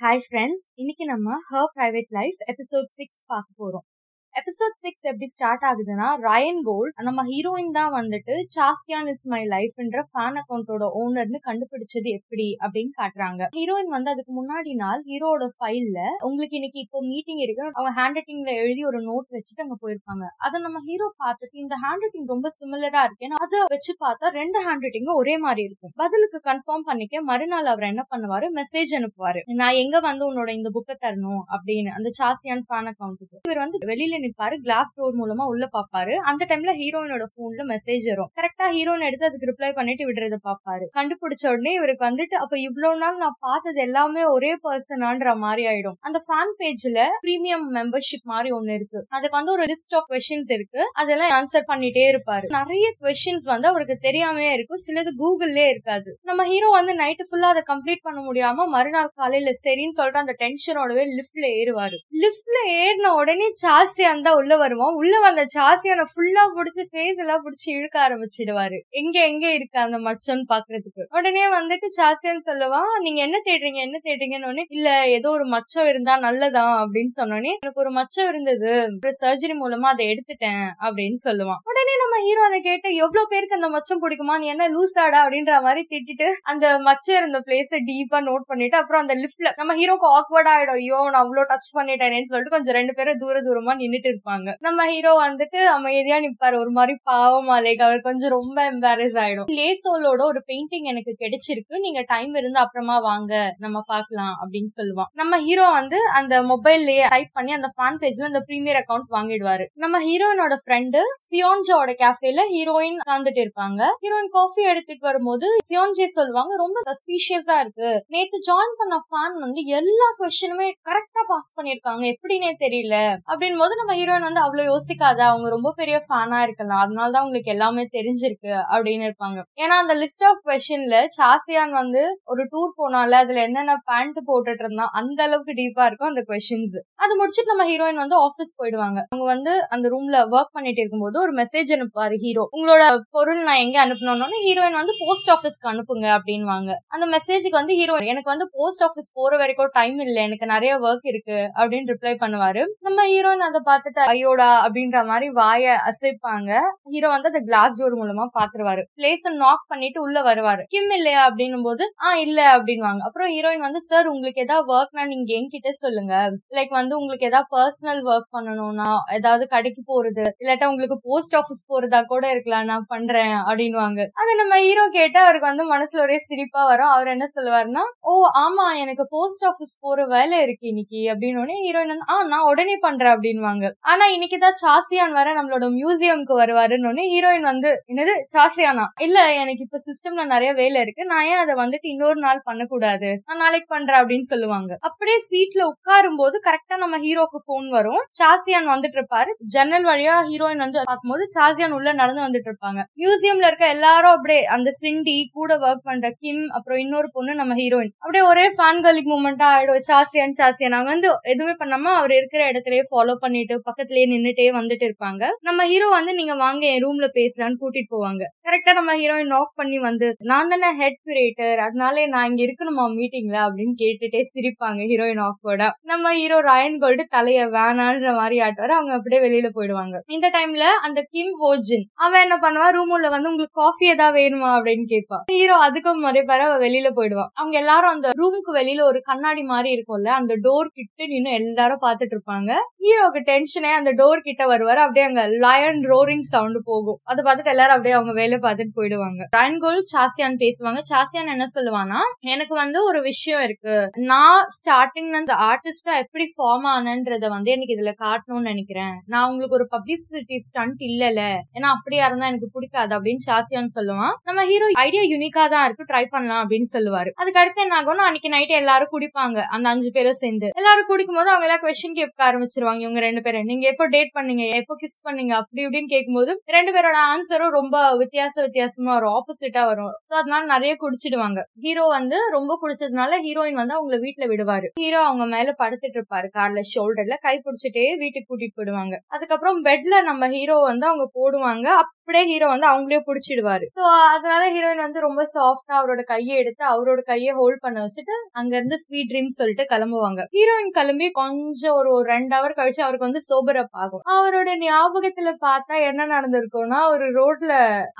Hi friends இன்னைக்கு நம்ம her private life episode six பார்க்க போறோம். எபிசோட் சிக்ஸ் எப்படி ஸ்டார்ட் ஆகுதுன்னா ரயன் கோல்ட் நம்ம ஹீரோயின் தான் வந்துட்டு சாஸ்தியான் இஸ் மை லைஃப்ன்ற ஃபேன் அக்கௌண்டோட ஓனர்னு கண்டுபிடிச்சது எப்படி அப்படின்னு காட்டுறாங்க. ஹீரோயின் வந்து அதுக்கு முன்னாடி நாள் ஹீரோட ஃபைல்ல உங்களுக்கு இன்னைக்கு இப்போ மீட்டிங் இருக்கு. அவங்க ஹேண்ட் ரைட்டிங்ல எழுதி ஒரு நோட் வச்சுட்டு அங்க போயிருப்பாங்க. அதை நம்ம ஹீரோ பார்த்துட்டு இந்த ஹேண்ட் ரைட்டிங் ரொம்ப சிமிலரா இருக்கு அதை வச்சு பார்த்தா ரெண்டு ஹேண்ட் ரைட்டிங்கும் ஒரே மாதிரி இருக்கும். பதிலுக்கு கன்ஃபார்ம் பண்ணிக்க மறுநாள் அவர் என்ன பண்ணுவாரு? மெசேஜ் அனுப்புவாரு. நான் எங்க வந்து உன்னோட இந்த புக்கை தரணும் அப்படின்னு அந்த சாஸ்தியான் ஃபேன் அக்கௌண்ட்டுக்கு இவர் வந்து வெளியில நிப்பாரு கிளாஸ் டோர் மூலமா உள்ள பாப்பாரு. அந்த டைம்ல ஹீரோயினோட போன்ல மெசேஜ் வரும். கரெக்டா ஹீரோயின் எடுத்து அதுக்கு ரிப்ளை பண்ணிட்டு விடுறத பாப்பாரு. கண்டுபிடிச்ச உடனே இவருக்கு வந்துட்டு அப்ப இவ்வளவு நாள் நான் பார்த்தது எல்லாமே ஒரே பர்சனான்ற மாதிரி ஆயிடும். அந்த ஃபேன் பேஜ்ல பிரீமியம் மெம்பர்ஷிப் மாதிரி ஒண்ணு இருக்கு. அதுக்கு வந்து ஒரு லிஸ்ட் ஆஃப் கொஸ்டின்ஸ் இருக்கு. அதெல்லாம் ஆன்சர் பண்ணிட்டே இருப்பாரு. நிறைய கொஸ்டின்ஸ் வந்து அவருக்கு தெரியாமே இருக்கும். சிலது கூகுள்லே இருக்காது. நம்ம ஹீரோ வந்து நைட்டு ஃபுல்லா அதை கம்ப்ளீட் பண்ண முடியாம மறுநாள் காலையில சரின்னு சொல்லிட்டு அந்த டென்ஷனோடவே லிப்ட்ல ஏறுவாரு. லிப்ட்ல ஏறின உடனே தான் உள்ள வருவான். உள்ள வந்த சாசியான ஃபுல்லா புடிச்சு ஃபேஸ் எல்லாம் புடிச்சு இழுக்க ஆரம்பிச்சிடுவாரு. எங்க எங்க இருக்கு அந்த மச்சம்னு பாக்குறதுக்கு. உடனே வந்துட்டு சாசியான் சொல்லுவான் நீங்க என்ன தேடுறீங்க என்ன தேடுறீங்கன்னு உடனே இல்ல ஏதோ ஒரு மச்சம் இருந்தா நல்லதா? அப்படின்னு சொன்னோடனே எனக்கு ஒரு மச்சம் இருந்தது. ஒரு சர்ஜரி மூலமா அதை எடுத்துட்டேன். அப்படின்னு சொல்லுவான். ஹீரோ அதை கேட்டு எவ்வளவு பேருக்கு அந்த மச்சம் பிடிக்குமா? நீ என்ன லூசாடா அப்படின்ற மாதிரி திட்டிட்டு அந்த மச்சம் இருந்த பிளேஸ் டீப்பா நோட் பண்ணிட்டு அப்புறம் அந்த லிஃப்ட்ல நம்ம ஹீரோக்கு ஆக்வர்ட் ஆயிடும். ஐயோ நான் அவ்வளவு டச் பண்ணிட்டேனேன்னு சொல்லிட்டு கொஞ்சம் ரெண்டு பேரும் தூர தூரமா நின்னுட்டு இருப்பாங்க. நம்ம ஹீரோ வந்துட்டு அமைதியா நிப்பாரு. ஒரு மாதிரி பாவமா லைக் அவர் கொஞ்சம் ரொம்ப எம்பாரஸ் ஆயிடும். லேசோலோட ஒரு பெயிண்டிங் எனக்கு கிடைச்சிருக்கு. நீங்க டைம் இருந்து அப்புறமா வாங்க. நம்ம பாக்கலாம் அப்படின்னு சொல்லுவான். நம்ம ஹீரோ வந்து அந்த மொபைல்லயே டைப் பண்ணி அந்த ஃபேன் பேஜ்ல அந்த ப்ரீமியர் அக்கௌண்ட் வாங்கிடுவாரு. நம்ம ஹீரோனோட ஃப்ரெண்டு சியோன்ஜோட கேஃபேல ஹீரோயின் உட்காந்துட்டு இருப்பாங்க. ஹீரோயின் காஃபி எடுத்துட்டு வரும்போது சியோன்ஜே சொல்லுவாங்க ரொம்ப சஸ்பீஷியஸா இருக்கு. நேத்து ஜாயின் பண்ண ஃபேன் வந்து எல்லா கொஸ்டினுமே கரெக்டா பாஸ் பண்ணிருக்காங்க எப்படின்னே தெரியல. அப்படின் போது நம்ம ஹீரோயின் வந்து அவ்வளவு யோசிக்காத. அவங்க ரொம்ப பெரிய ஃபேனா இருக்கலாம். அதனாலதான் உங்களுக்கு எல்லாமே தெரிஞ்சிருக்கு அப்படின்னு இருப்பாங்க. ஏன்னா அந்த லிஸ்ட் ஆஃப் கொஸ்டின்ல சாசியான் வந்து ஒரு டூர் போனால அதுல என்னென்ன பேண்ட் போட்டுட்டு இருந்தான் அந்த அளவுக்கு டீப்பா இருக்கும் அந்த கொஸ்டின்ஸ் அது முடிச்சிட்டு நம்ம ஹீரோயின் வந்து ஆபீஸ் போயிடுவாங்க. அவங்க வந்து அந்த ரூம்ல ஒர்க் பண்ணிட்டு இருக்கும்போது ஒரு மெசேஜ் அனுப்புவாரு ஹீரோ உங்களோட பொருள் நான் எங்க அனுப்பணும்னு ஹீரோயின் வந்து போஸ்ட் ஆபீஸ்க்கு அனுப்புங்க அப்படின்வாங்க அந்த மெசேஜுக்கு வந்து ஹீரோ எனக்கு வந்து போஸ்ட் ஆபீஸ் போற வரைக்கும் டைம் இல்ல எனக்கு நிறைய ஒர்க் இருக்கு அப்படின்னு ரிப்ளை பண்ணுவாரு. நம்ம ஹீரோயின் அதை பார்த்துட்டு ஐயோடா அப்படின்ற மாதிரி வாய அசைப்பாங்க. ஹீரோ வந்து அந்த கிளாஸ் டோர் மூலமா பாத்துருவாரு பிளேஸ் நாக் பண்ணிட்டு உள்ள வருவாரு. கிம் இல்லையா அப்படின்னும் போது ஆ இல்ல அப்படின்வாங்க அப்புறம் ஹீரோயின் வந்து சார் உங்களுக்கு ஏதாவது ஒர்க்னா நீங்க என்கிட்ட சொல்லுங்க. லைக் வந்து உங்களுக்கு ஏதாவது பர்சனல் ஒர்க் பண்ணணும்னா ஏதாவது கடைக்கு போறது இல்லாட்டா உங்களுக்கு போஸ்ட் ஆபீஸ் போறதா கூட இருக்கலாம் நான் பண்றேன் அப்படின்வாங்க அதை நம்ம ஹீரோ கேட்டா அவருக்கு வந்து மனசுல ஒரே சிரிப்பா வரும். அவர் என்ன சொல்லுவாருன்னா ஓ ஆமா எனக்கு போஸ்ட் ஆபீஸ் போற வேலை இருக்கு இன்னைக்கு அப்படின்னு ஹீரோயின் வந்து ஆ நான் உடனே பண்றேன் அப்படின்வாங்க ஆனா இன்னைக்குதான் சாசியான் வர நம்மளோட மியூசியம்க்கு வருவாருன்னு ஹீரோயின் வந்து என்னது சாசியானா? இல்ல எனக்கு இப்ப சிஸ்டம்ல நிறைய வேலை இருக்கு. நான் ஏன் அதை வந்துட்டு இன்னொரு நாள் பண்ணக்கூடாது? நான் நாளைக்கு பண்றேன் அப்படின்னு சொல்லுவாங்க. அப்படியே சீட்ல உட்காரும் போது கரெக்டா நம்ம ஹீரோக்கு போன் வரும். சாசியான் வந்துட்டு இருப்பாரு. ஜன்னல் வழியா ஹீரோயின் வந்து பார்க்கும்போது சாசியான் உள்ள நடந்து வந்துட்டு இருப்பாங்க மியூசியம்ல இருக்க எல்லாரும் அப்படியே அந்த சிண்டி கூட ஒர்க் பண்ற கிம் அப்புறம் இன்னொரு பொண்ணு நம்ம ஹீரோயின் அப்படியே ஒரே ஃபேன் கலிக் மூமெண்டா ஆயிடும் சாசியன் சாசியன். அவங்க வந்து எதுவுமே பண்ணாம அவர் இருக்கிற இடத்துலயே ஃபாலோ பண்ணிட்டு பக்கத்துலயே நின்னுட்டே வந்துட்டு இருப்பாங்க. நம்ம ஹீரோ வந்து நீங்க வாங்க என் ரூம்ல பேசலான்னு கூட்டிட்டு போவாங்க. கரெக்டா நம்ம ஹீரோயின் நாக் பண்ணி வந்து நான் தானே ஹெட் கியூரேட்டர் அதனால நான் இங்க இருக்கணுமா மீட்டிங்ல அப்படின்னு கேட்டுட்டே சிரிப்பாங்க ஹீரோயின் ஆக்வர்டா நம்ம ஹீரோ ராயன் கோல்டு தலைய வேணான்ற மாதிரி ஆட்டுவாரு. அவங்க அப்படியே வெளியில போயிடுவாங்க. இந்த டைம்ல அந்த கிம் ஹோஜின் அவன் என்ன பண்ணுவா? ரூம் உள்ள வந்து உங்களுக்கு காஃபி ஏதாவது வேணுமா? அப்படின்னு கேட்பான் ஹீரோ அதுக்கும் மறைப்பாரு அவ வெளியில போயிடுவான். அவங்க எல்லாரும் அந்த ரூமுக்கு வெளியில ஒரு கண்ணாடி மாதிரி இருக்கும்ல அந்த டோர் கிட்ட நின்னு எல்லாரும் பாத்துட்டு இருப்பாங்க. ஹீரோக்கு டென்ஷனே அந்த டோர் கிட்ட வருவாரு. அப்படியே அங்க லயன் ரோரிங் சவுண்ட் போகும். அதை பார்த்துட்டு எல்லாரும் அப்படியே அவங்க வேலை பார்த்துட்டு போயிடுவாங்க. ரயன்கோல் சாசியான் பேசுவாங்க. சாசியான் என்ன சொல்லுவானா எனக்கு வந்து ஒரு விஷயம் இருக்கு. நான் ஸ்டார்டிங் அந்த ஆர்டிஸ்டா எப்படி ஃபார்ம் ஆனன்றத வந்து எனக்கு இதுல காட்டணும்னு நினைக்கிறேன். நான் உங்களுக்கு ஒரு பப்ளிசிட்டி ஸ்டண்ட் இல்லல. ஏன்னா அப்படியா இருந்தா எனக்கு பிடிக்காது அப்படின்னு சாசியான்னு சொல்லுவான். நம்ம ஹீரோ ஐடியா யூனிக்கா தான் இருக்கு ட்ரை பண்ணலாம் அப்படின்னு சொல்லுவாரு. அதுக்கு அடுத்து என்ன ஆகும்னா அன்னைக்கு நைட் எல்லாரும் குடிப்பாங்க அந்த அஞ்சு பேரும் சேர்ந்து. எல்லாரும் குடிக்கும் போது அவங்க எல்லாம் கொஸ்டின் கேட்க ஆரம்பிச்சிருவாங்க இவங்க ரெண்டு பேரும். நீங்க எப்போ டேட் பண்ணீங்க எப்போ கிஸ் பண்ணீங்க அப்படி இப்படின்னு கேட்கும்போது ரெண்டு பேரோட ஆன்சரும் ரொம்ப வித்தியாச வித்தியாசமா வரும் ஆப்போசிட்டா வரும். சோ அதனால நிறைய குடிச்சிடுவாங்க. ஹீரோ வந்து ரொம்ப குடிச்சதுனால ஹீரோயின் வந்து அவங்கள வீட்டுல விடுவாரு. ஹீரோ அவங்க மேல படுத்துட்டு இருப்பாரு கார்ல ஷோல்டர்ல கை பிடிச்சிட்டே வீட்டுக்கு கூட்டிட்டு போயிடுவாங்க. அதுக்கப்புறம் பெட்ல நம்ம ஹீரோ வந்து அவங்க போடுவாங்க. அப்படியே ஹீரோ வந்து அவங்களே பிடிச்சிடுவாரு. சோ அதனால ஹீரோயின் வந்து ரொம்ப சாஃப்டா அவரோட கையை எடுத்து அவரோட கையை ஹோல்ட் பண்ண வச்சுட்டு அங்க இருந்து ஸ்வீட் ட்ரீம்ஸ் சொல்லிட்டு கிளம்புவாங்க. ஹீரோயின் கிளம்பி கொஞ்சம் ஒரு ஒரு ரெண்டு ஹவர் கழிச்சு அவருக்கு வந்து சோபர் அப் ஆகும். அவரோட ஞாபகத்துல பார்த்தா என்ன நடந்திருக்கும்னா ஒரு ரோட்ல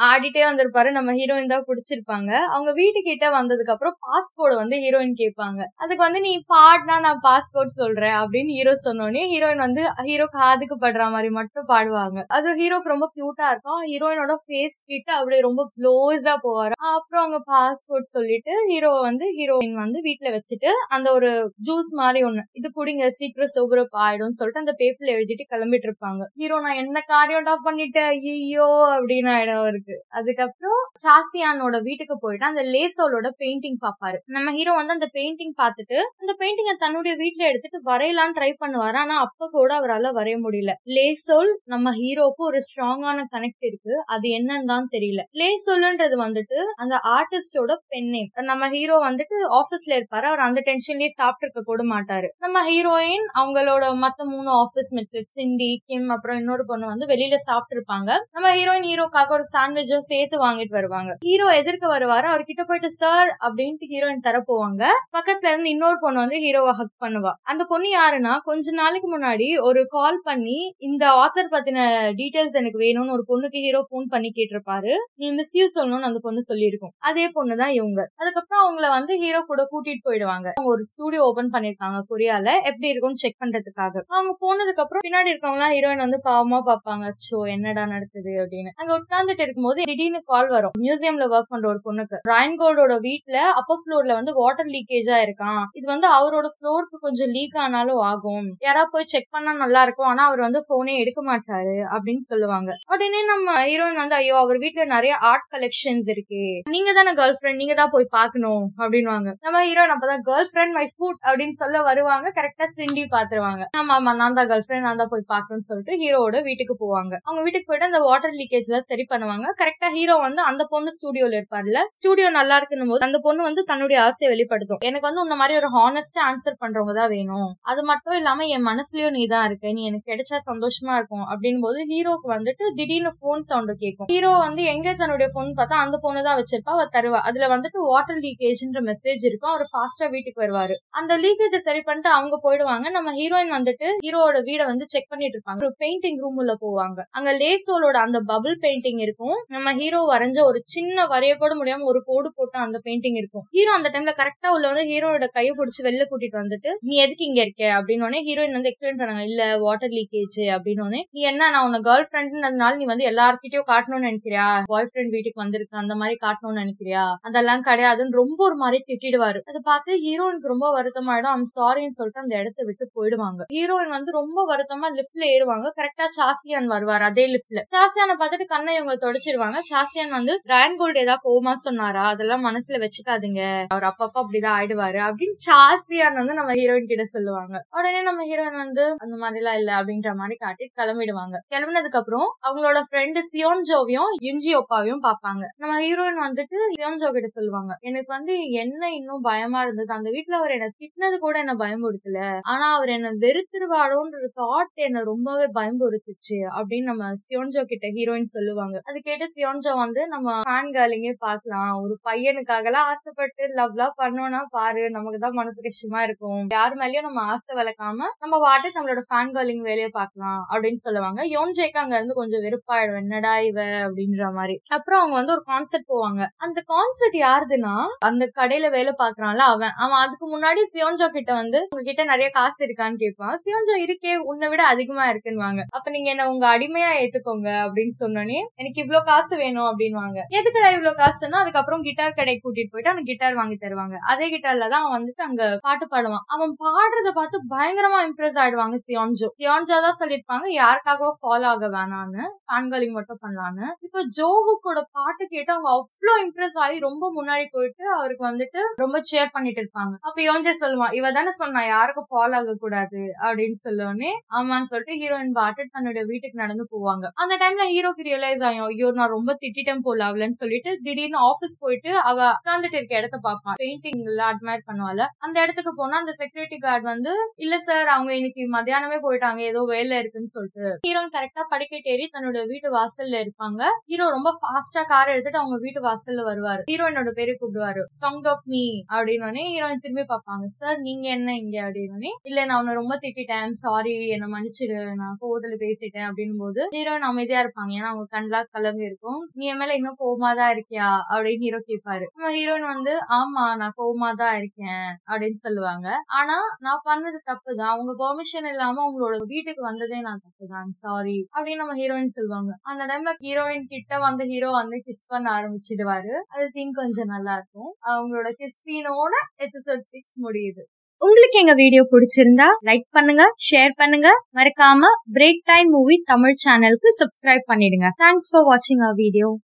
ஆடிட்டே வந்திருப்பாரு. நம்ம ஹீரோயின் தான் பிடிச்சிருப்பாங்க. அவங்க வீட்டு கிட்ட வந்ததுக்கு அப்புறம் பாஸ்போர்ட் வந்து ஹீரோயின் கேட்பாங்க. அதுக்கு வந்து நீ பாடினா நான் பாஸ்போர்ட் சொல்றேன் அப்படின்னு ஹீரோ சொன்னோடனே ஹீரோயின் வந்து ஹீரோ காதுக்கு படுற மாதிரி மட்டும் பாடுவாங்க. அது ஹீரோக்கு ரொம்ப கியூட்டா இருக்கும். ஹீரோயினோட ஃபேஸ் கிட்ட அப்படியே ரொம்ப க்ளோஸா போவாரு அப்புறம் அவங்க பாஸ்போர்ட் சொல்லிட்டு ஹீரோ வந்து ஹீரோயின் வந்து வீட்டுல வச்சுட்டு அந்த ஒரு ஜூஸ் மாதிரி ஒண்ணு இது குடிங்க சீக்கிரம் சோபரப் ஆயிடும் சொல்லிட்டு அந்த பேப்பர்ல எழுதிட்டு கிளம்பிட்டு இருப்பாங்க. ஹீரோ நான் என்ன காரியம்டா பண்ணிட்டேன் ஐயோ அப்படின்னு ஆயிடும் அவருக்கு. அதுக்கப்புறம் சாசியானோட வீட்டுக்கு போயிட்டு அந்த லேசோலோட பெயிண்டிங் பாப்பாரு. நம்ம ஹீரோ வந்து அந்த பெயிண்டிங் பார்த்துட்டு அந்த பெயிண்டிங்க தன்னுடைய வீட்டுல எடுத்துட்டு வரையலாம்னு ட்ரை பண்ணுவாரு. ஆனா அப்ப கூட அவரால் வரைய முடியல. லேசோல் நம்ம ஹீரோக்கு ஒரு ஸ்ட்ராங்கான கனெக்ட் இருக்கு. அது என்னன்னு தான் தெரியல. லே சொல்லுன்றது வந்துட்டு அந்த ஆர்டிஸ்டோட பெண் நேம் நம்ம ஹீரோ வந்துட்டு ஆபீஸ்ல இருப்பாரு. அவர் அந்த டென்ஷன்லயே சாப்பிட்டு இருக்க கூட மாட்டாரு. நம்ம ஹீரோயின் அவங்களோட மத்த மூணு ஆபீஸ் மெட்ஸ் சிண்டி கிம் அப்புறம் இன்னொரு பொண்ணு வந்து வெளியில சாப்பிட்டு இருப்பாங்க நம்ம ஹீரோயின் ஹீரோக்காக ஒரு சாண்ட்விச்சும் சேர்த்து வாங்கிட்டு வருவாங்க. ஹீரோ எதிர்க்க வருவாரு. அவர்கிட்ட போயிட்டு சார் அப்படின்ட்டு ஹீரோயின் தர போவாங்க. பக்கத்துல இருந்து இன்னொரு பொண்ணு வந்து ஹீரோவை ஹக் பண்ணுவா. அந்த பொண்ணு யாருன்னா கொஞ்ச நாளைக்கு முன்னாடி ஒரு கால் பண்ணி இந்த ஆத்தர் பத்தின டீட்டெயில்ஸ் எனக்கு வேணும்னு ஒரு பொண்ணுக்கு ஹீரோ போன் பண்ணி கேட்டிருப்பாரு. நீ மிஸ்யூ சொல்லணும்னு அந்த பொண்ணு சொல்லியிருக்கும். அதே பொண்ணுதான் இவங்க. அதுக்கப்புறம் அவங்கள வந்து ஹீரோ கூட கூட்டிட்டு போயிடுவாங்க. அவங்க ஒரு ஸ்டூடியோ ஓபன் பண்ணிருக்காங்க கொரியால. எப்படி இருக்கும்னு செக் பண்றதுக்காக. அவங்க போனதுக்கு அப்புறம் பின்னாடி இருக்கவங்க எல்லாம் ஹீரோயின் வந்து பாவமா பாப்பாங்க சோ என்னடா நடக்குது? அப்படின்னு. அங்க உட்கார்ந்துட்டு இருக்கும்போது திடீர்னு கால் வரும். மியூசியம்ல ஒர்க் பண்ற ஒரு பொண்ணுக்கு. ராயன் கோல்டோட வீட்ல அப்பர் ஃப்ளோர்ல வந்து வாட்டர் லீக்கேஜா இருக்கான் இது வந்து அவரோட ஃப்ளோருக்கு கொஞ்சம் லீக் ஆனாலும் ஆகும். யாராவது போய் செக் பண்ணா நல்லா இருக்கும். ஆனா அவர் வந்து போனே எடுக்க மாட்டாரு அப்படின்னு சொல்லுவாங்க. உடனே நம்ம ஹீரோயின் வந்து ஐயோ அவர் வீட்டுல நிறைய ஆர்ட் கலெக்ஷன்ஸ் இருக்கு. நீங்க தானே கேர்ள் ஃப்ரெண்ட் நீங்க தான் போய் பாக்கணும் அப்படின்வாங்க நம்ம ஹீரோயின் அப்பதான் கேர்ள் ஃப்ரெண்ட் மை ஃபுட் அப்படின்னு சொல்ல வருவாங்க. கரெக்டா சிண்டி பாத்துருவாங்க. ஆமா ஆமா நான் தான் கேர்ள் ஃப்ரெண்ட் நான் தான் போய் பாக்கணும்னு சொல்லிட்டு ஹீரோவோட வீட்டுக்கு போவாங்க. அவங்க வீட்டுக்கு போயிட்டு அந்த வாட்டர் லீக்கேஜ் எல்லாம் சரி பண்ணுவாங்க. கரெக்டா ஹீரோ வந்து அந்த பொண்ணு ஸ்டுடியோல இருப்பார்ல ஸ்டுடியோ நல்லா இருக்குன்னு போது அந்த பொண்ணு வந்து தன்னுடைய ஆசையை வெளிப்படுத்தும். எனக்கு வந்து உன்ன மாதிரி ஒரு ஹானஸ்டா ஆன்சர் பண்றவங்க தான் வேணும். அது மட்டும் இல்லாம என் மனசுலயும் நீ தான் இருக்க. நீ எனக்கு கிடைச்சா சந்தோஷமா இருக்கும். அப்படின்னு போது ஹீரோக்கு வந்துட்டு திடீர்னு போன் சவுண்ட் கேட்கும் ஹீரோ வந்து எங்க தன்னுடைய போன் பார்த்தா அந்த பொண்ணு தான் வச்சிருப்பா அவர் தருவா. அதுல வந்துட்டு வாட்டர் லீக்கேஜ்ன்ற மெசேஜ் இருக்கும். அவர் ஃபாஸ்டா வீட்டுக்கு வருவாரு. அந்த லீக்கேஜ் சரி பண்ணிட்டு அவங்க போயிடுவாங்க. நம்ம ஹீரோயின் வந்துட்டு ஹீரோவோட வீட வந்து செக் பண்ணிட்டு இருப்பாங்க. ஒரு பெயிண்டிங் ரூம் உள்ள போவாங்க. அங்க லேசோலோட அந்த பபிள் பெயிண்டிங் இருக்கும். நம்ம ஹீரோ வரைஞ்ச ஒரு சின்ன வரைய கூட முடியாம ஒரு கோடு போட்ட அந்த பெயிண்டிங் இருக்கும். ஹீரோ அந்த டைம்ல கரெக்டா உள்ள வந்து ஹீரோட கையை பிடிச்சி வெளில கூட்டிட்டு வந்துட்டு நீ எதுக்கு இங்க இருக்க? அப்படின்னு ஹீரோயின் வந்து எக்ஸ்பிளைன் பண்ணாங்க இல்ல வாட்டர் லீக்கேஜ் அப்படின்னு நீ என்ன நான் உன்ன கேர்ள் ஃப்ரெண்ட்னால நீ வந்து யார்கிட்டயோ காட்டணும்னு நினைக்கிறியா? பாய் ஃப்ரெண்ட் வீட்டுக்கு வந்திருக்கு அந்த மாதிரி காட்டணும்னு நினைக்கிறியா? அதெல்லாம் கிடையாதுன்னு ரொம்ப ஒரு மாதிரி திட்டிடுவாரு. அதை பார்த்து ஹீரோயினுக்கு ரொம்ப வருத்தமாயிடும். ஐம் சாரின்னு சொல்லிட்டு அந்த இடத்த விட்டு போயிடுவாங்க. ஹீரோயின் வந்து ரொம்ப வருத்தமா லிஃப்ட்ல ஏறுவாங்க. கரெக்டா சாசியான் வருவார் அதே லிஃப்ட்ல சாசியான பார்த்துட்டு கண்ணை இவங்க தொடச்சிருவாங்க. சாசியான் வந்து ரேன் கோல்டு ஏதாவது கோமா சொன்னாரா? அதெல்லாம் மனசுல வச்சுக்காதீங்க. அவர் அப்பப்ப அப்படிதான் ஆயிடுவாரு அப்படின்னு சாசியான் வந்து நம்ம ஹீரோயின் கிட்ட சொல்லுவாங்க. உடனே நம்ம ஹீரோயின் வந்து அந்த மாதிரி எல்லாம் இல்ல அப்படின்ற மாதிரி காட்டி கிளம்பிடுவாங்க. கிளம்பினதுக்கு அப்புறம் அவங்களோட ஃப்ரெண்டு சியோன் ஜோவையும் யுஞ்சி ஒப்பாவையும் பாப்பாங்க நம்ம ஹீரோயின் வந்துட்டு சியோன் ஜோ கிட்ட சொல்லுவாங்க. எனக்கு வந்து என்ன இன்னும் பயமா இருந்தது? அந்த வீட்டுல அவர் என்ன திட்டினது கூட என்ன பயமுறுத்தல. ஆனா அவர் என்ன வெறுத்துருவாரோன்ற தாட் என்ன ரொம்பவே பயமுறுத்துச்சு அப்படின்னு நம்ம சியோன்ஜோ கிட்ட ஹீரோயின் சொல்லுவாங்க. அது கேட்டு சியோன்ஜோ வந்து நம்ம ஃபேன் கேர்லிங்கே பாக்கலாம் ஒரு பையனுக்காக எல்லாம் ஆசைப்பட்டு லவ்லாம் பண்ணோம்னா பாரு. நமக்கு தான் மனசு கஷ்டமா இருக்கும். யார் மேலயும் நம்ம ஆசை வளர்க்காம நம்ம வாட்டு நம்மளோட ஃபேன் கேர்லிங் வேலையை பாக்கலாம் அப்படின்னு சொல்லுவாங்க. யோன்ஜேக்கு அங்க இருந்து கொஞ்சம் வெறுப்பாயிடும். என்ன என்னடா இவ அப்படின்ற மாதிரி. அப்புறம் அவங்க வந்து ஒரு கான்செர்ட் போவாங்க. அந்த கான்செர்ட் யாருதுன்னா அந்த கடையில வேலை பாக்குறான்ல அவன். அவன் அதுக்கு முன்னாடி சியோன்ஜோ கிட்ட வந்து உங்ககிட்ட நிறைய காசு இருக்கான்னு கேட்பான் சியோன்ஜா இருக்கே உன்னை விட அதிகமா இருக்குன்னுவாங்க. அப்ப நீங்க என்ன உங்க அடிமையா ஏத்துக்கோங்க அப்படின்னு சொன்னோடனே எனக்கு இவ்வளவு காசு வேணும் அப்படின்வாங்க எதுக்குடா இவ்வளவு காசுன்னா அதுக்கப்புறம் கிட்டார் கடை கூட்டிட்டு போயிட்டு அந்த கிட்டார் வாங்கி தருவாங்க. அதே கிட்டார்ல தான் அவன் வந்துட்டு அங்க பாட்டு பாடுவான். அவன் பாடுறத பார்த்து பயங்கரமா இம்ப்ரெஸ் ஆயிடுவாங்க சியோன்ஜோ. சியோன்ஜா தான் சொல்லிருப்பாங்க யாருக்காக ஃபாலோ ஆக வேணான்னு ஃபேன்களிங் மட்டும் பண்ணலான்னு. இப்போ ஜோஹுக்கோட பாட்டு கேட்டு அவங்க அவ்வளோ இம்ப்ரெஸ் ஆகி ரொம்ப முன்னாடி போயிட்டு அவருக்கு வந்துட்டு ரொம்ப சேர் பண்ணிட்டு இருப்பாங்க. அப்ப யோஞ்சே சொல்லுவான் இவ தானே சொன்னா யாருக்கும் ஃபாலோ ஆக கூடாது அப்படின்னு சொல்லுவோன்னே ஆமான்னு சொல்லிட்டு ஹீரோயின் பாட்டு தன்னுடைய வீட்டுக்கு நடந்து போவாங்க. அந்த டைம்ல ஹீரோக்கு ரியலைஸ் ஆகும் ஐயோ நான் ரொம்ப திட்டம் போல அவளன்னு சொல்லிட்டு திடீர்னு ஆபீஸ் போயிட்டு அவ உட்காந்துட்டு இருக்க இடத்த பாப்பான் பெயிண்டிங் எல்லாம் அட்மையர் பண்ணுவாள். அந்த இடத்துக்கு போனா அந்த செக்யூரிட்டி கார்டு வந்து இல்ல சார் அவங்க இன்னைக்கு மத்தியானமே போயிட்டாங்க ஏதோ வேலை இருக்குன்னு சொல்லிட்டு. ஹீரோன் கரெக்டா படிக்க ஏறி தன்னோட வீட்டு வாசல் வாசல்ல இருப்பாங்க. ஹீரோ ரொம்ப ஃபாஸ்டா கார் எடுத்துட்டு அவங்க வீட்டு வாசல்ல வருவாரு. ஹீரோயினோட பேரு கூப்பிடுவாரு. சாங் ஆஃப் மீ அப்படின்னு ஹீரோயின் திரும்பி பார்ப்பாங்க. சார் நீங்க என்ன இங்க? அப்படின்னு இல்ல நான் உன்னை ரொம்ப திட்டிட்டேன். சாரி என்ன மன்னிச்சிடு நான் கோவத்துல பேசிட்டேன். அப்படின்னு போது ஹீரோயின் அமைதியா இருப்பாங்க. ஏன்னா அவங்க கண்லா கலங்க இருக்கும். நீ என் மேல இன்னும் கோவமா தான் இருக்கியா? அப்படின்னு ஹீரோ கேட்பாரு ஹீரோயின் வந்து ஆமா நான் கோவமா தான் இருக்கேன். அப்படின்னு சொல்லுவாங்க. ஆனா நான் பண்ணது தப்பு தான் அவங்க பெர்மிஷன் இல்லாம உங்களோட வீட்டுக்கு வந்ததே நான் தப்பு தான் சாரி அப்படின்னு நம்ம ஹீரோயின் சொல்லுவாங்க. அந்த டைம்ல ஹீரோயின் கிட்ட வந்து ஹீரோ வந்து கிஸ் பண்ண ஆரம்பிச்சிடுவாரு. அது சீன் கொஞ்சம் நல்லா இருக்கும் அவங்களோட கிஸ் சீனோட எபிசோட் சிக்ஸ் முடியுது. உங்களுக்கு எங்க வீடியோ பிடிச்சிருந்தா லைக் பண்ணுங்க ஷேர் பண்ணுங்க. மறக்காம பிரேக் டைம் மூவி தமிழ் சேனலுக்கு சப்ஸ்கிரைப் பண்ணிடுங்க. தேங்க்ஸ் ஃபார் வாட்சிங் அவர் வீடியோ